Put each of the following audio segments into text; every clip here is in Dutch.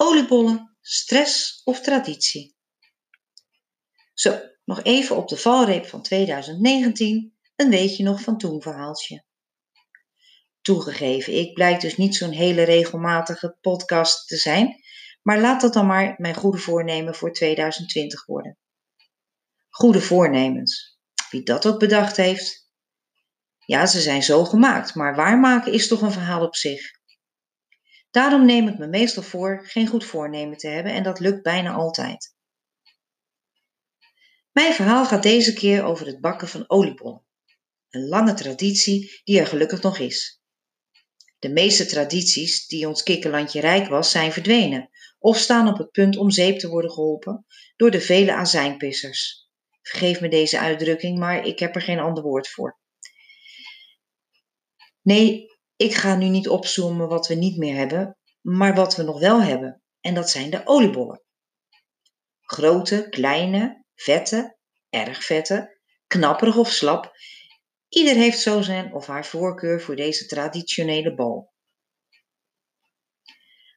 Oliebollen, stress of traditie? Zo, nog even op de valreep van 2019, een weetje nog van toen verhaaltje. Toegegeven, ik blijk dus niet zo'n hele regelmatige podcast te zijn, maar laat dat dan maar mijn goede voornemen voor 2020 worden. Goede voornemens. Wie dat ook bedacht heeft. Ja, ze zijn zo gemaakt, maar waarmaken is toch een verhaal op zich. Daarom neem ik me meestal voor geen goed voornemen te hebben en dat lukt bijna altijd. Mijn verhaal gaat deze keer over het bakken van oliebollen. Een lange traditie die er gelukkig nog is. De meeste tradities die ons kikkerlandje rijk was, zijn verdwenen of staan op het punt om zeep te worden geholpen door de vele azijnpissers. Vergeef me deze uitdrukking, maar ik heb er geen ander woord voor. Nee, ik ga nu niet opzoomen wat we niet meer hebben, maar wat we nog wel hebben. En dat zijn de oliebollen. Grote, kleine, vette, erg vette, knapperig of slap. Ieder heeft zo zijn of haar voorkeur voor deze traditionele bal.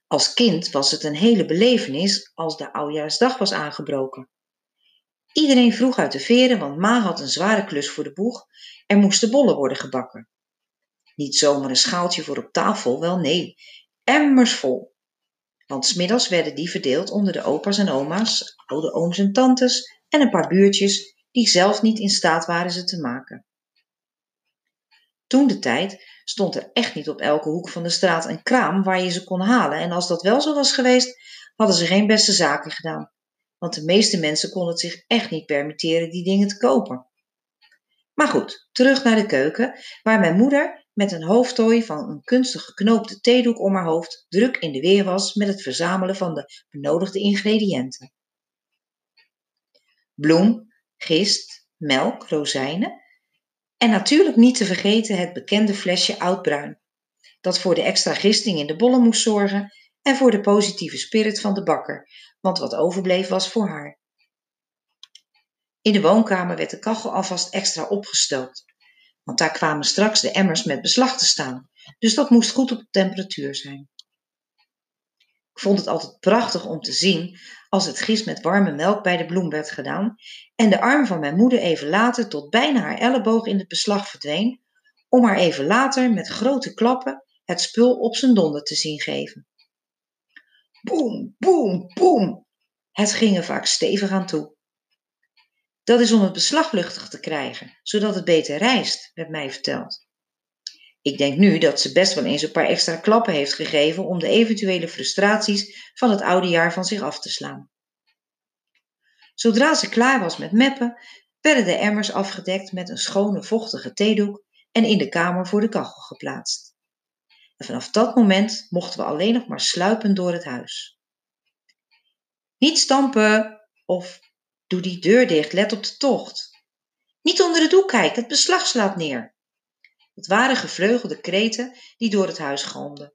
Als kind was het een hele belevenis als de oudjaarsdag was aangebroken. Iedereen vroeg uit de veren, want ma had een zware klus voor de boeg. Er moesten bollen worden gebakken. Niet zomaar een schaaltje voor op tafel, wel nee, emmers vol. Want smiddags werden die verdeeld onder de opa's en oma's, oude ooms en tantes en een paar buurtjes die zelf niet in staat waren ze te maken. Toen de tijd stond er echt niet op elke hoek van de straat een kraam waar je ze kon halen en als dat wel zo was geweest, hadden ze geen beste zaken gedaan. Want de meeste mensen konden het zich echt niet permitteren die dingen te kopen. Maar goed, terug naar de keuken, waar mijn moeder met een hoofdtooi van een kunstig geknoopte theedoek om haar hoofd druk in de weer was met het verzamelen van de benodigde ingrediënten. Bloem, gist, melk, rozijnen en natuurlijk niet te vergeten het bekende flesje oudbruin, dat voor de extra gisting in de bollen moest zorgen en voor de positieve spirit van de bakker, want wat overbleef was voor haar. In de woonkamer werd de kachel alvast extra opgestookt want daar kwamen straks de emmers met beslag te staan, dus dat moest goed op temperatuur zijn. Ik vond het altijd prachtig om te zien als het gist met warme melk bij de bloem werd gedaan en de arm van mijn moeder even later tot bijna haar elleboog in het beslag verdween, om haar even later met grote klappen het spul op zijn donder te zien geven. Boem, boem, boem! Het ging er vaak stevig aan toe. Dat is om het beslag luchtig te krijgen, zodat het beter rijst, werd mij verteld. Ik denk nu dat ze best wel eens een paar extra klappen heeft gegeven om de eventuele frustraties van het oude jaar van zich af te slaan. Zodra ze klaar was met meppen, werden de emmers afgedekt met een schone vochtige theedoek en in de kamer voor de kachel geplaatst. En vanaf dat moment mochten we alleen nog maar sluipen door het huis. Niet stampen of Doe die deur dicht, let op de tocht. Niet onder de doek kijken, het beslag slaat neer. Het waren gevleugelde kreten die door het huis galmden.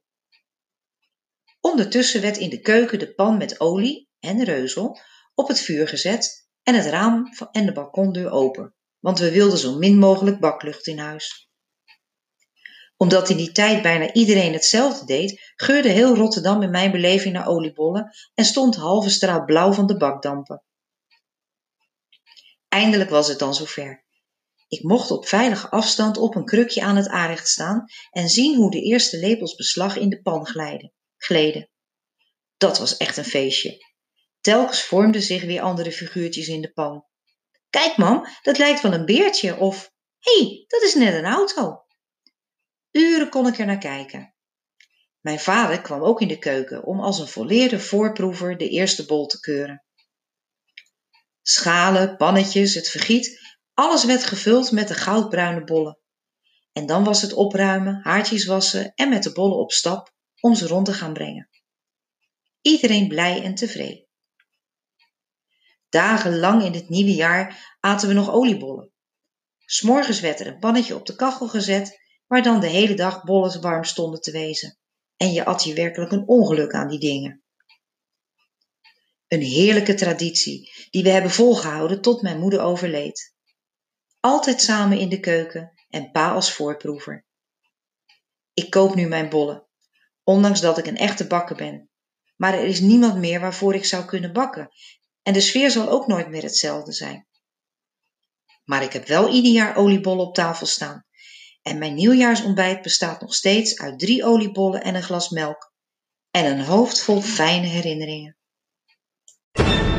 Ondertussen werd in de keuken de pan met olie en reuzel op het vuur gezet en het raam en de balkondeur open, want we wilden zo min mogelijk baklucht in huis. Omdat in die tijd bijna iedereen hetzelfde deed, geurde heel Rotterdam in mijn beleving naar oliebollen en stond halve straat blauw van de bakdampen. Eindelijk was het dan zover. Ik mocht op veilige afstand op een krukje aan het aanrecht staan en zien hoe de eerste lepels beslag in de pan gleden. Dat was echt een feestje. Telkens vormden zich weer andere figuurtjes in de pan. Kijk, mam, dat lijkt wel een beertje of hé, hey, dat is net een auto. Uren kon ik er naar kijken. Mijn vader kwam ook in de keuken om als een volleerde voorproever de eerste bol te keuren. Schalen, pannetjes, het vergiet, alles werd gevuld met de goudbruine bollen. En dan was het opruimen, haartjes wassen en met de bollen op stap om ze rond te gaan brengen. Iedereen blij en tevreden. Dagenlang in het nieuwe jaar aten we nog oliebollen. S'morgens werd er een pannetje op de kachel gezet, waar dan de hele dag bollen warm stonden te wezen. En je at je werkelijk een ongeluk aan die dingen. Een heerlijke traditie die we hebben volgehouden tot mijn moeder overleed. Altijd samen in de keuken en pa als voorproever. Ik koop nu mijn bollen, ondanks dat ik een echte bakker ben. maar er is niemand meer waarvoor ik zou kunnen bakken en de sfeer zal ook nooit meer hetzelfde zijn. Maar ik heb wel ieder jaar oliebollen op tafel staan. En mijn nieuwjaarsontbijt bestaat nog steeds uit drie oliebollen en een glas melk. En een hoofd vol fijne herinneringen. you.